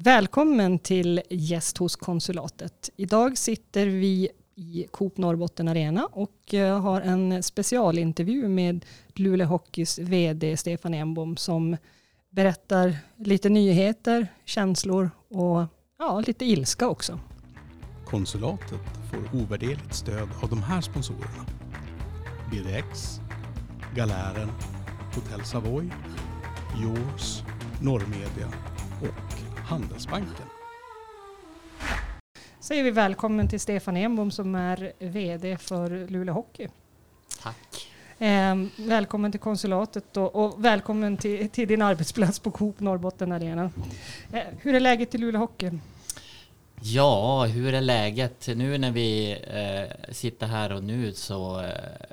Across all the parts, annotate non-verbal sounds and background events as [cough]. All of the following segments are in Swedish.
Välkommen till Gäst hos konsulatet. Idag sitter vi i Coop Norrbotten Arena och eh, har en specialintervju med Luleå Hockeys vd Stefan Enbom som berättar lite nyheter, känslor och ja, lite ilska också. Konsulatet får ovärderligt stöd av de här sponsorerna. BDX, Galären, Hotell Savoy, Yours, Norrmedia Handelsbanken. Säger vi välkommen till Stefan Enbom som är VD för Luleå Hockey. Tack. Eh, välkommen till konsulatet och, och välkommen till, till, din arbetsplats på Coop Norrbotten Arena. Eh, hur är läget i Luleå Hockey? Ja, hur är läget? Nu när vi eh, sitter här och nu så eh,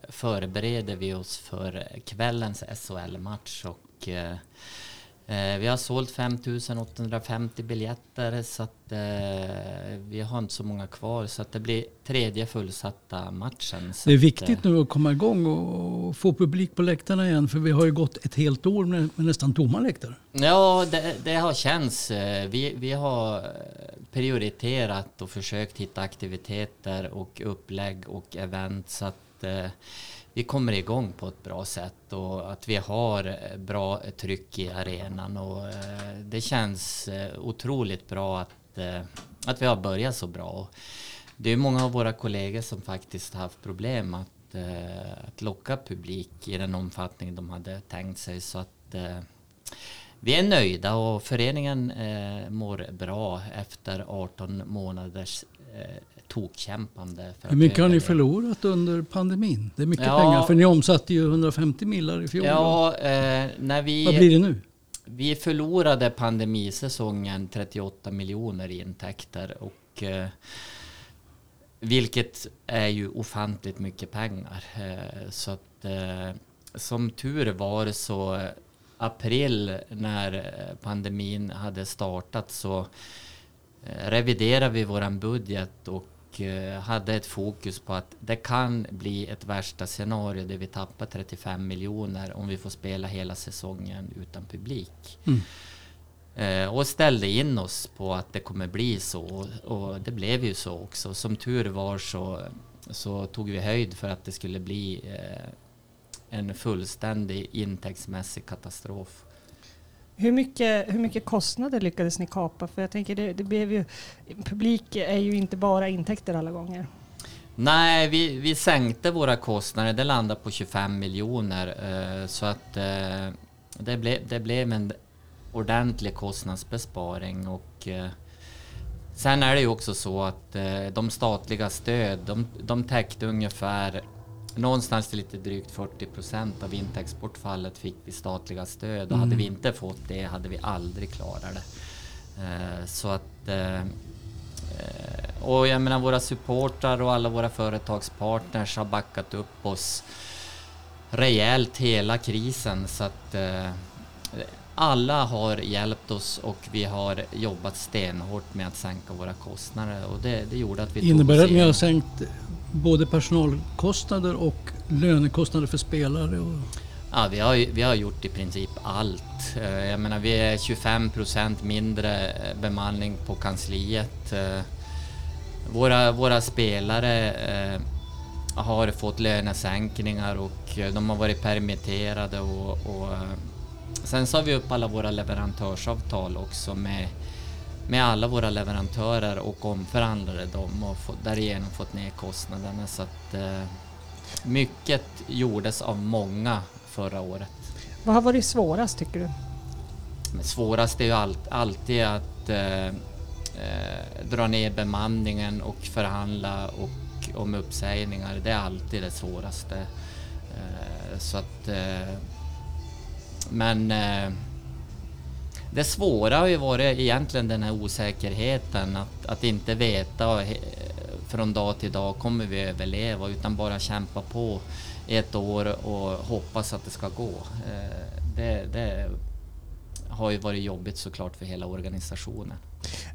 förbereder vi oss för kvällens SHL-match och eh, Eh, vi har sålt 5850 biljetter så att eh, vi har inte så många kvar så att det blir tredje fullsatta matchen. det är viktigt att, nu att komma igång och få publik på läktarna igen för vi har ju gått ett helt år med, med nästan tomma läktare. Ja, det, det, har känts. Eh, vi, vi har prioriterat och försökt hitta aktiviteter och upplägg och event så att eh, vi kommer igång på ett bra sätt och att vi har eh, bra tryck i arenan och eh, det känns eh, otroligt bra att, att vi har börjat så bra. Det är många av våra kollegor som faktiskt har haft problem att, att locka publik i den omfattning de hade tänkt sig så att vi är nöjda och föreningen mår bra efter 18 månaders tokkämpande. Hur mycket har ni förlorat under pandemin? Det är mycket ja, pengar, för ni omsatte ju 150 millar i fjol. Ja, eh, när vi, Vad blir det nu? Vi förlorade pandemisäsongen 38 miljoner i intäkter och eh, vilket är ju ofantligt mycket pengar. Eh, så att eh, som tur var så april när pandemin hade startat så eh, reviderade vi våran budget och Eh, hade ett fokus på att det kan bli ett värsta scenario där vi tappar 35 miljoner om vi får spela hela säsongen utan publik. Mm. Eh, och ställde in oss på att det kommer bli så och det blev ju så också. Som tur var så, så tog vi höjd för att det skulle bli eh, en fullständig intäktsmässig katastrof. Hur mycket, hur mycket kostnader lyckades ni kapa? För jag tänker det, det blev ju, publik är ju inte bara intäkter alla gånger. Nej, vi, vi sänkte våra kostnader. Det landade på 25 miljoner. Eh, så att eh, det, ble, det blev en ordentlig kostnadsbesparing. Och, eh, sen är det ju också så att de statliga stöd, de, de täckte ungefär någonstans till lite drygt 40 procent av intäktsbortfallet fick vi statliga stöd och mm. hade vi inte fått det hade vi aldrig klarat det. Eh, så att eh, eh, och jag menar våra supportrar och alla våra företagspartners har backat upp oss rejält hela krisen så att alla har hjälpt oss och vi har jobbat stenhårt med att sänka våra kostnader och det, det gjorde att vi Innebär det att ni har sänkt både personalkostnader och lönekostnader för spelare? Och... Ja, vi har, vi har gjort i princip allt. Eh, jag menar, vi är 25 procent mindre eh, bemanning på kansliet. Eh, våra, våra spelare har fått lönesänkningar och de har varit permitterade och, och sen sa vi upp alla våra leverantörsavtal också med med alla våra leverantörer och omförhandlade dem och få, därigenom fått ner kostnaderna. Så att, eh, mycket gjordes av många förra året. Vad har varit svårast tycker du? Men svårast är ju all, alltid att eh, eh, dra ner bemanningen och förhandla och om uppsägningar. Det är alltid det svåraste. Eh, så att, eh, men eh, det svåra har ju varit egentligen den här osäkerheten att, att inte veta från dag till dag kommer vi överleva utan bara kämpa på ett år och hoppas att det ska gå. Eh, det, det har ju varit jobbigt såklart för hela organisationen.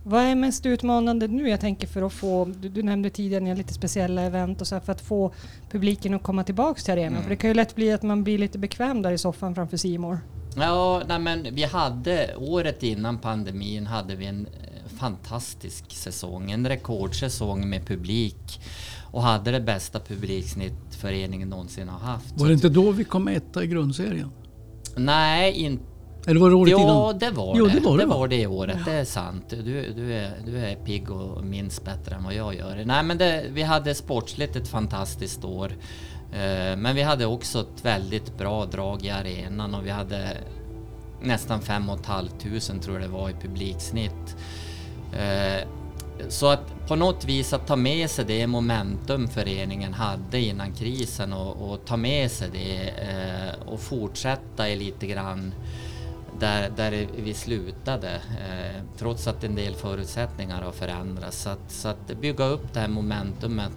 Vad är mest utmanande nu? Jag tänker för att få, du, du nämnde tidigare lite speciella event och så här, för att få publiken att komma tillbaks till arenan. Mm. För det kan ju lätt bli att man blir lite bekväm där i soffan framför Simor. Ja, nej men vi hade året innan pandemin hade vi en eh, fantastisk säsong, en rekordsäsong med publik och hade det bästa publiksnitt föreningen någonsin har haft. Var det inte då vi kom etta i grundserien? Nej, inte Eller var det året ja, innan? det var Jo, det. det var det, det va? var det året, det är sant. Du, du, är, du är pigg och minns bättre än vad jag gör. Nej, men det, vi hade sportsligt ett fantastiskt år. Eh, men vi hade också ett väldigt bra drag i arenan och vi hade nästan 5 500 tror jag det var i publiksnitt. Eh, så att på något vis att ta med sig det momentum föreningen hade innan krisen och, och ta med sig det eh, och fortsätta i lite grann där, där vi slutade. Trots att en del förutsättningar har förändrats. Så att, så att bygga upp det här momentumet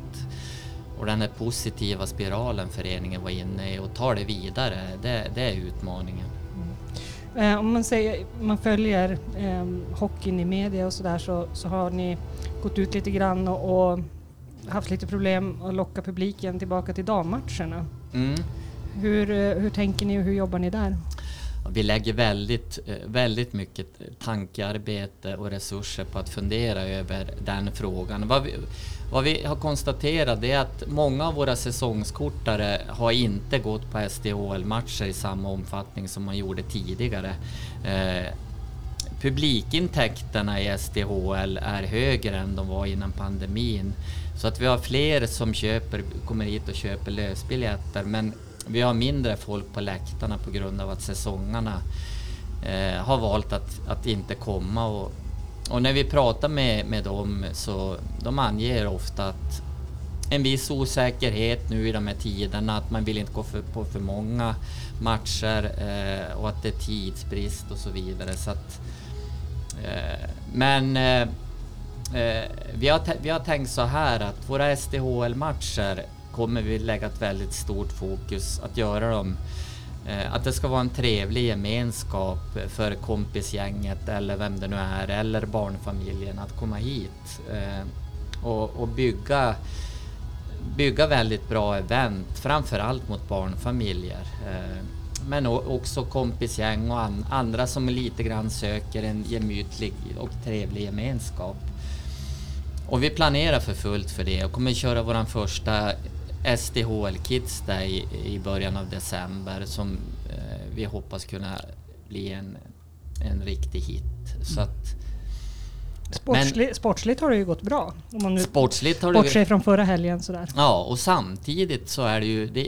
och den här positiva spiralen föreningen var inne i och ta det vidare, det, det är utmaningen. Eh, om man, säger, man följer eh, hockeyn i media och sådär så, så har ni gått ut lite grann och, och haft lite problem att locka publiken tillbaka till dammatcherna. Mm. Hur, eh, hur tänker ni och hur jobbar ni där? Vi lägger väldigt, eh, väldigt mycket tankearbete och resurser på att fundera över den frågan. Vad vi, vad vi har konstaterat är att många av våra säsongskortare har inte gått på SDHL-matcher i samma omfattning som man gjorde tidigare. Eh, publikintäkterna i SDHL är högre än de var innan pandemin. Så att vi har fler som köper, kommer hit och köper lösbiljetter men vi har mindre folk på läktarna på grund av att säsongarna eh, har valt att, att inte komma. Och, och när vi pratar med, med dem så de anger ofta att en viss osäkerhet nu i de här tiderna, att man vill inte gå för, på för många matcher eh, och att det är tidsbrist och så vidare. Så att, eh, men eh, eh vi, har vi har tänkt så här att våra SDHL-matcher kommer vi lägga ett väldigt stort fokus att göra dem eh, Att det ska vara en trevlig gemenskap för kompisgänget eller vem det nu är, eller barnfamiljen att komma hit eh, och, och bygga, bygga väldigt bra event, framförallt mot barnfamiljer. Eh, men också kompisgäng och andra som lite grann söker en gemytlig och trevlig gemenskap. Och vi planerar för fullt för det och kommer köra våran första SDHL Kids där i, i början av december som eh, vi hoppas kunna bli en, en riktig hit. Så att Sportsligt, sportsligt har det ju gått bra. Om man nu sportsligt har det... bortser från förra helgen sådär. Ja, och samtidigt så är det ju... Det,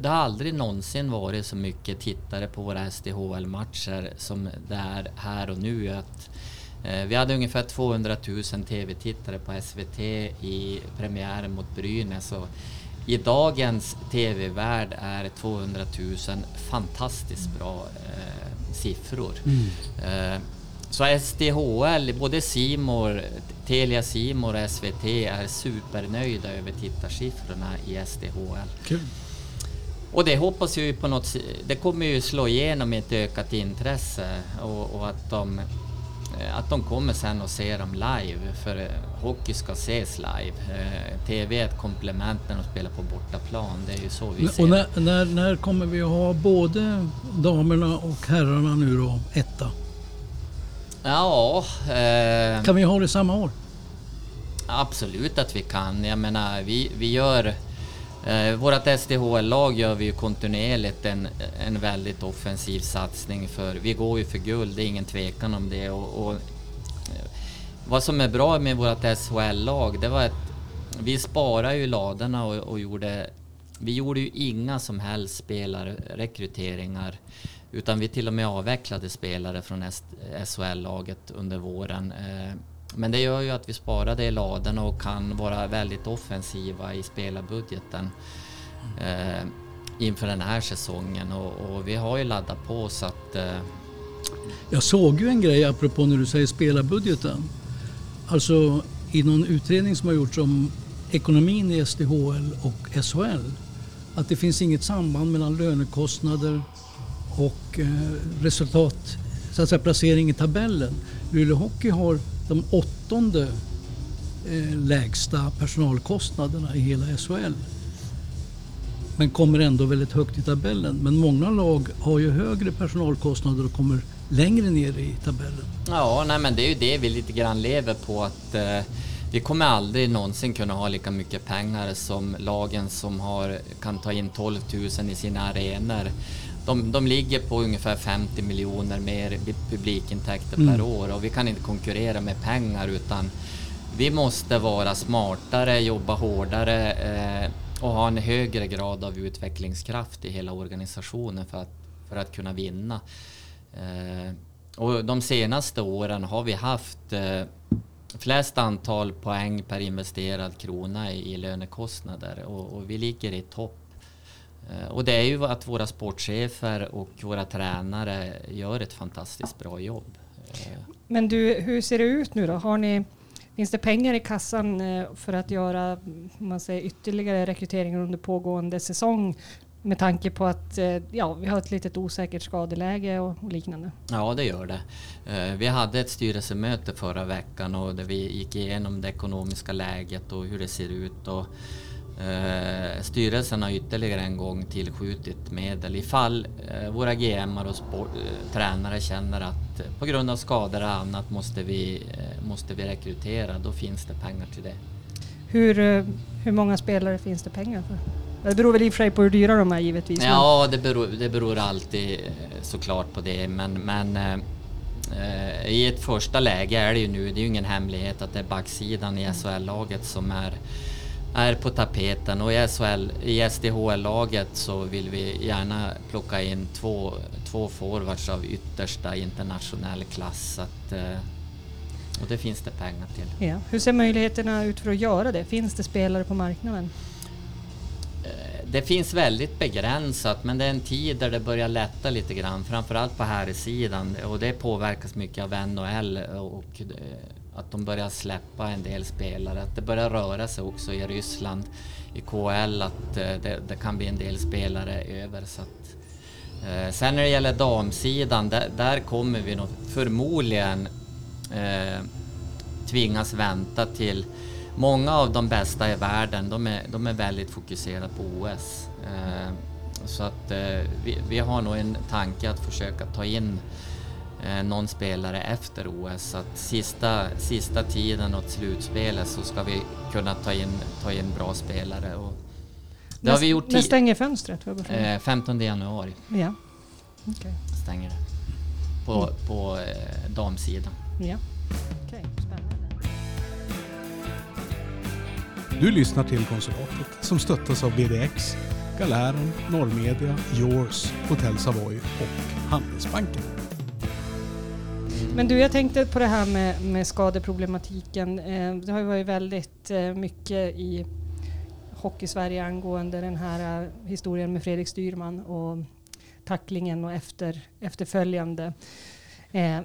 det har aldrig någonsin varit så mycket tittare på våra SDHL-matcher som det är här och nu. Att, eh, vi hade ungefär 200 000 TV-tittare på SVT i premiären mot Brynäs. Och I dagens TV-värld är 200 000 fantastiskt bra eh, siffror. Eh, så SDHL, både Simor, Telia Simor och SVT är supernöjda över tittarsiffrorna i SDHL. Kul. Och det hoppas ju på något Det kommer ju slå igenom i ett ökat intresse och, och att, de, att de kommer sen och ser dem live. För eh, hockey ska ses live. Eh, TV är ett komplement när de spelar på bortaplan. Det är ju så vi ser Och när, när, när kommer vi att ha både damerna och herrarna nu då etta? Ja, eh, Kan vi ha det samma år? Absolut att vi kan. Jag menar, vi, vi gör... Eh, vårt SDHL-lag gör vi ju kontinuerligt en, en väldigt offensiv satsning för vi går ju för guld, det är ingen tvekan om det. Och, och, eh, vad som är bra med vårt SHL-lag, det var att vi sparade ju ladorna och, och gjorde... Vi gjorde ju inga som helst spelarrekryteringar utan vi till och med avvecklade spelare från SHL-laget under våren. Eh, men det gör ju att vi sparar det i ladorna och kan vara väldigt offensiva i spelarbudgeten eh, inför den här säsongen. Och, och vi har ju laddat på så att... Eh, Jag såg ju en grej apropå när du säger spelarbudgeten. Alltså i någon utredning som har gjorts om ekonomin i SDHL och SHL. Att det finns inget samband mellan lönekostnader och eh, resultat, så att säga placering i tabellen. Luleå Hockey har de åttonde eh, lägsta personalkostnaderna i hela SHL. men kommer ändå väldigt högt i tabellen. Men många lag har ju högre personalkostnader och kommer längre ner i tabellen. Ja, nej, men det är ju det vi lite grann lever på. att eh, Vi kommer aldrig någonsin kunna ha lika mycket pengar som lagen som har, kan ta in 12 000 i sina arenor. De, de ligger på ungefär 50 miljoner mer i publikintäkter Mm. per år och vi kan inte konkurrera med pengar utan vi måste vara smartare, jobba hårdare eh, och ha en högre grad av utvecklingskraft i hela organisationen för att, för att kunna vinna. Eh, och de senaste åren har vi haft eh, flest antal poäng per investerad krona i, i lönekostnader och, och vi ligger i topp. Eh, och det är ju att våra sportchefer och våra tränare gör ett fantastiskt bra jobb. Eh, Men du, hur ser det ut nu då? Har ni, finns det pengar i kassan eh, för att göra man säger, ytterligare rekryteringar under pågående säsong? Med tanke på att ja, vi har ett litet osäkert skadeläge och, och liknande. Ja, det gör det. Vi hade ett styrelsemöte förra veckan och där vi gick igenom det ekonomiska läget och hur det ser ut. Och, eh, styrelsen har ytterligare en gång tillskjutit medel ifall eh, våra GM och sport, eh, tränare känner att på grund av skador och annat måste vi, måste vi rekrytera. Då finns det pengar till det. Hur, hur många spelare finns det pengar för? Det beror väl i och för sig på hur dyra de är givetvis. Ja, det beror, det beror alltid såklart på det. Men, men i ett första läge är det ju nu, det är ju ingen hemlighet att det är backsidan i SHL-laget som är, är på tapeten. Och i, SHL, i SDHL-laget så vill vi gärna plocka in två, två forwards av yttersta internationell klass. Att, eh, och det finns det pengar till. Ja. Hur ser möjligheterna ut för att göra det? Finns det spelare på marknaden? Eh, Det finns väldigt begränsat, men det är en tid där det börjar lätta lite grann, framförallt på här sidan och det påverkas mycket av NHL och eh, att de börjar släppa en del spelare, att det börjar röra sig också i Ryssland, i KL, att eh, det, det kan bli en del spelare över. Så att, eh, sen när det gäller damsidan, där, där kommer vi nog förmodligen eh, tvingas vänta till Många av de bästa i världen, de är, de är väldigt fokuserade på OS. Eh, så att eh, vi, vi har nog en tanke att försöka ta in eh, någon spelare efter OS. Så att sista, sista tiden åt slutspelet så ska vi kunna ta in, ta in bra spelare. Och det har vi gjort När stänger fönstret? eh, 15 januari Ja. Okej. stänger det. På, på eh, damsidan. Ja. Spännande. Du lyssnar till Konsulatet som stöttas av BDX, Galären, Norrmedia, Yours, Hotell Savoy och Handelsbanken. Men du, jag tänkte på det här med, med skadeproblematiken. Eh, det har ju varit väldigt eh, mycket i Hockeysverige angående den här eh, historien med Fredrik Styrman och tacklingen och efter, efterföljande, eh,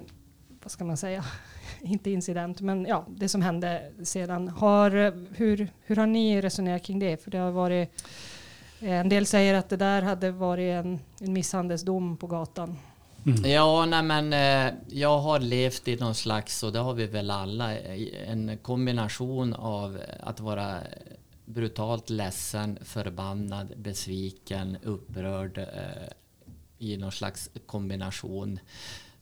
vad ska man säga, [laughs] inte incident, men ja, det som hände sedan. Har, hur, hur har ni resonerat kring det? För det har varit, eh, en del säger att det där hade varit en, en misshandelsdom på gatan. Mm. Ja, nej men eh, jag har levt i någon slags, och det har vi väl alla, en kombination av att vara brutalt ledsen, förbannad, besviken, upprörd eh, i någon slags kombination.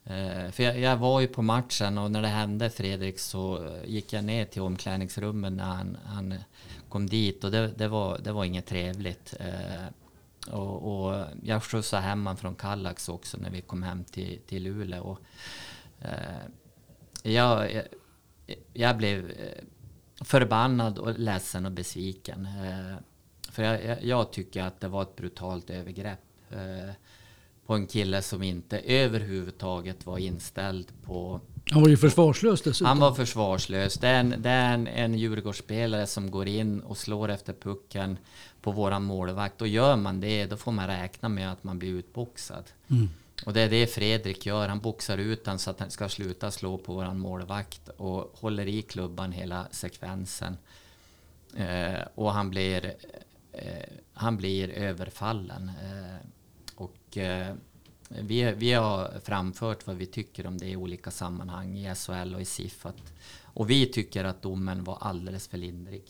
Eh, för jag, jag var ju på matchen och när det hände Fredrik så gick jag ner till omklädningsrummet när han, han kom dit och det, det, var, det var inget trevligt. Och, och jag skjutsade hem från Kallax också när vi kom hem till, till Luleå. Och, eh, jag, jag, jag blev eh, förbannad och ledsen och besviken. Eh, för jag, jag, jag tycker att det var ett brutalt övergrepp eh, på en kille som inte överhuvudtaget var inställd på han var ju försvarslös dessutom. han var försvarslös. Det är, en, det är en, en Djurgårdsspelare som går in och slår efter pucken på våran målvakt. Och gör man det, då får man räkna med att man blir utboxad. Mm. Och det är det Fredrik gör. Han boxar ut den så att han ska sluta slå på våran målvakt och håller i klubban hela sekvensen. Eh, och han blir, eh, han blir överfallen. Eh, och eh, vi, vi har framfört vad vi tycker om det i olika sammanhang i SHL och i SIF. Att, och vi tycker att domen var alldeles för lindrig.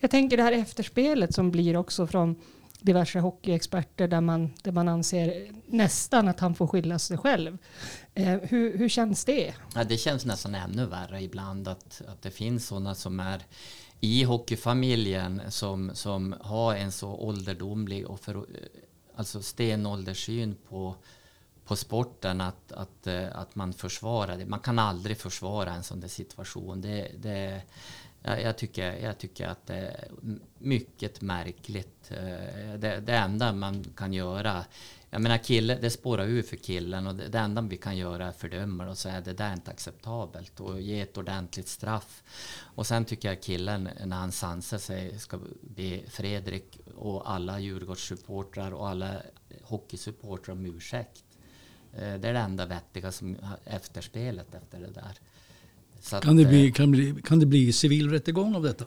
Jag tänker det här efterspelet som blir också från diverse hockeyexperter där man, där man anser nästan att han får skylla sig själv. Eh, hur, hur känns det? Ja, det känns nästan ännu värre ibland att, att det finns sådana som är i hockeyfamiljen som, som har en så ålderdomlig och för, alltså stenålderssyn på, på sporten att, att, eh, att man försvarar det. Man kan aldrig försvara en sån där situation. Det, det, jag, tycker, jag tycker att det är mycket märkligt. Eh, det, det enda man kan göra jag menar kille, det spårar ur för killen och det, det enda vi kan göra är fördöma och säga att det där är inte acceptabelt och ge ett ordentligt straff. Och sen tycker jag killen när han sansar sig ska be Fredrik och alla Djurgårdssupportrar och alla hockeysupportrar om ursäkt. Eh, det är det enda vettiga som efterspelet efter det där. kan, det bli, eh, kan, bli, kan det bli civil rättegång av detta?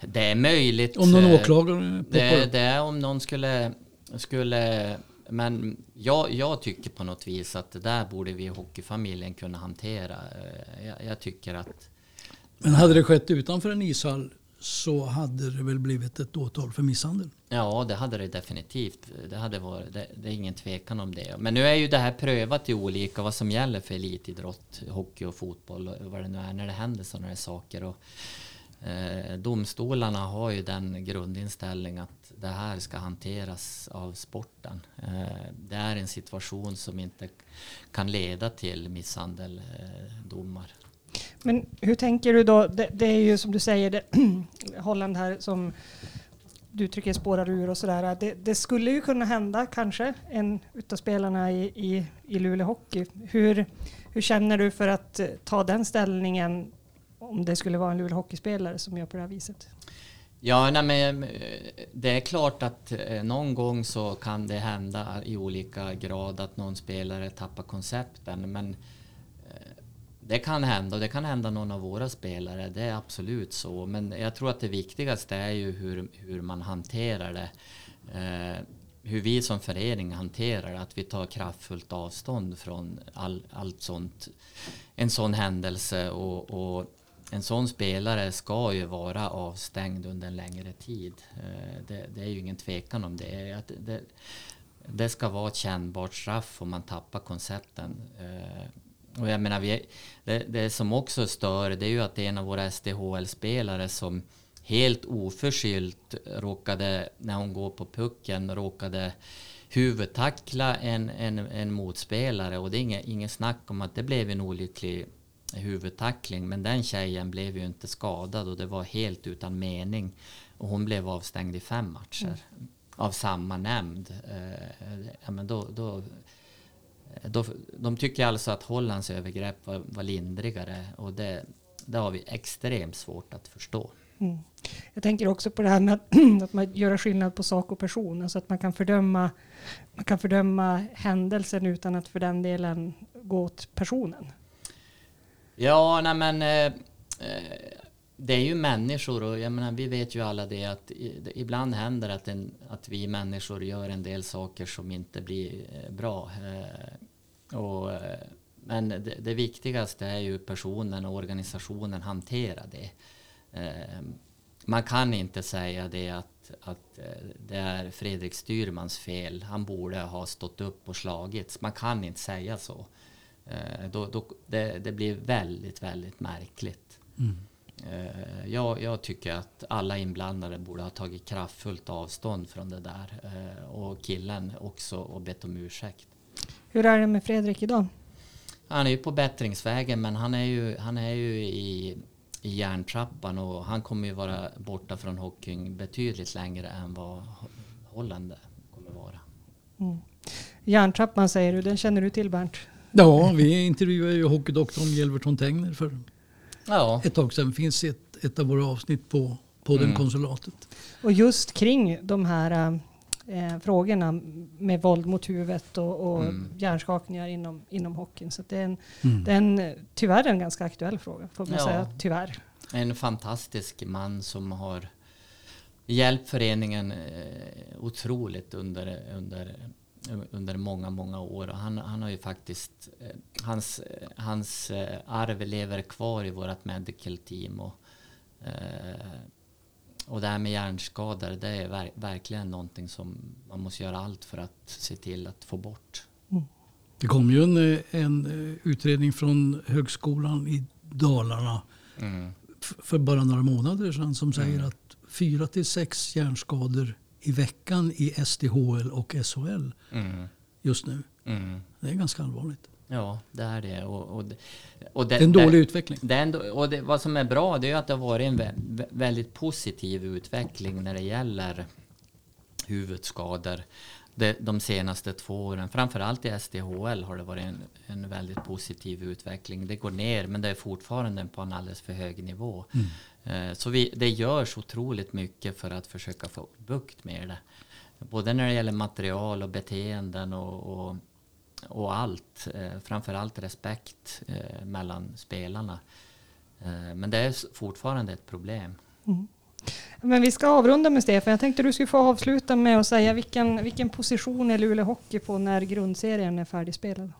Det är möjligt. Om någon eh, åklagare det, det är om någon skulle skulle, men jag, jag tycker på något vis att det där borde vi i hockeyfamiljen kunna hantera. Jag, jag tycker att... Men hade det skett utanför en ishall så hade det väl blivit ett åtal för misshandel? Ja, det hade det definitivt. Det, hade varit, det, det, är ingen tvekan om det. Men nu är ju det här prövat i olika vad som gäller för elitidrott, hockey och fotboll och vad det nu är när det händer sådana här saker. Och, eh, domstolarna har ju den grundinställningen att det här ska hanteras av sporten. Eh, det är en situation som inte kan leda till misshandeldomar. Eh, men hur tänker du då? Det, det är ju som du säger, det, [clears throat] Holland här som du tycker spårar ur och sådär. Det, det, skulle ju kunna hända kanske en utav spelarna i, i, i Luleå Hockey. Hur, hur känner du för att eh, ta den ställningen om det skulle vara en Luleå Hockeyspelare som gör på det här viset? Ja, nej, men eh, det är klart att eh, någon gång så kan det hända i olika grad att någon spelare tappar koncepten. Men det kan hända och det kan hända någon av våra spelare. Det är absolut så. Men jag tror att det viktigaste är ju hur, hur man hanterar det. Eh, hur vi som förening hanterar det. Att vi tar kraftfullt avstånd från all, allt sånt. En sån händelse och, och en sån spelare ska ju vara avstängd under en längre tid. Eh, det, det är ju ingen tvekan om det. det. Det ska vara ett kännbart straff om man tappar koncepten. Eh, och jag menar, vi, det, det som också stör det är ju att en av våra SDHL-spelare som helt oförskyllt råkade, när hon går på pucken, råkade huvudtackla en, en, en motspelare. Och det är inget, inget snack om att det blev en olycklig huvudtackling. Men den tjejen blev ju inte skadad och det var helt utan mening. Och hon blev avstängd i fem matcher mm. av samma nämnd. Eh, ja, men då, då, då, de tycker alltså att Hollands övergrepp var, var lindrigare och det, det har vi extremt svårt att förstå. Mm. Jag tänker också på det här med att, [clears throat] att man gör skillnad på sak och person. Alltså att man kan fördöma, man kan fördöma händelsen utan att för den delen gå åt personen. Ja, nej men eh, eh, det är ju människor och jag menar, vi vet ju alla det att ibland händer att, en, att vi människor gör en del saker som inte blir eh, bra. Eh, och, eh, men det, det, viktigaste är ju personen och organisationen hanterar det. Eh, man kan inte säga det att, att det är Fredrik Styrmans fel. Han borde ha stått upp och slagits. Man kan inte säga så. Eh, då, då, det, det, blir väldigt, väldigt märkligt. Mm. Eh, jag, jag, tycker att alla inblandade borde ha tagit kraftfullt avstånd från det där. Eh, och killen också och bett om ursäkt. Hur är det med Fredrik idag? Han är ju på bättringsvägen men han är ju, han är ju i, i järntrappan och han kommer ju vara borta från hockeyn betydligt längre än vad Holland kommer vara. Mm. Järntrappan säger du, den känner du till Bernt? Ja, vi intervjuade ju hockeydoktorn Gelverton Tengner för ja. ett tag sedan. Finns ett, ett av våra avsnitt på podden mm. Konsulatet. Och just kring de här eh, frågorna med våld mot huvudet och, och mm. hjärnskakningar inom, inom hockeyn. Så det är, en, mm. det är en, tyvärr en ganska aktuell fråga, får man ja. säga. Tyvärr. En fantastisk man som har hjälpt föreningen eh, otroligt under, under under många, många år. Och han, han har ju faktiskt, eh, hans, hans eh, arv lever kvar i vårt medical team. Och, eh, och det här med hjärnskador, det är ver verkligen någonting som man måste göra allt för att se till att få bort. Det kom ju en, en utredning från Högskolan i Dalarna Mm. för bara några månader sedan som säger Mm. att fyra till sex hjärnskador i veckan i SDHL och SHL Mm. just nu. Mm. Det är ganska allvarligt. Ja, det är det. Och, och, det- och Det är en dålig utveckling. Det ändå, och det, vad som är bra det är att det har varit en vä vä- väldigt positiv utveckling när det gäller huvudskador de, de senaste två åren. Framförallt i SDHL har det varit en, en väldigt positiv utveckling. Det går ner men det är fortfarande på en alldeles för hög nivå. Eh, Så vi, det görs otroligt mycket för att försöka få bukt med det. Både när det gäller material och beteenden och, och, och allt. Eh, framförallt respekt eh, mellan spelarna. Eh, men det är fortfarande ett problem. Men vi ska avrunda med Stefan. Jag tänkte du skulle få avsluta med att säga vilken, vilken position är Luleå Hockey på när grundserien är färdigspelad?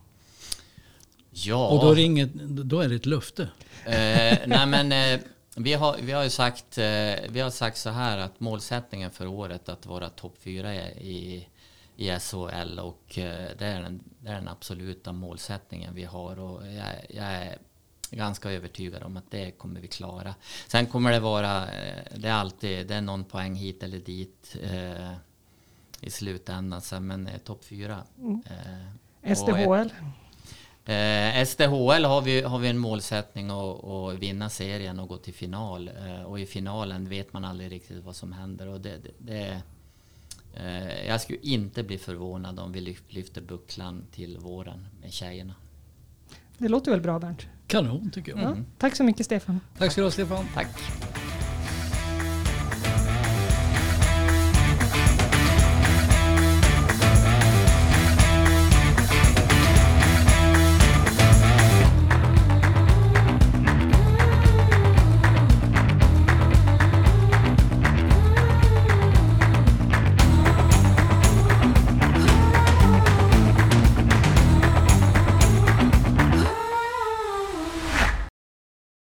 Ja, Och då är, det inget, då är det ett löfte. eh, nej men eh, vi har, vi har ju sagt, eh, vi har sagt så här att målsättningen för året att vara topp fyra i, i SHL och eh, det, är den, det är den absoluta målsättningen vi har och jag, jag är ganska övertygad om att det kommer vi klara. Sen kommer det vara, eh, det är alltid, det är någon poäng hit eller dit eh, i slutändan, så, men eh, topp fyra. Eh, och SDHL? Eh, SDHL har vi, har vi en målsättning att, att vinna serien och gå till final. Eh, och i finalen vet man aldrig riktigt vad som händer. Och det, det, det, eh, jag skulle inte bli förvånad om vi lyf- lyfter bucklan till våren med tjejerna. Det låter väl bra Bernt? Kanon tycker jag. Ja. Tack så mycket Stefan. Tack ska du ha Stefan. Tack!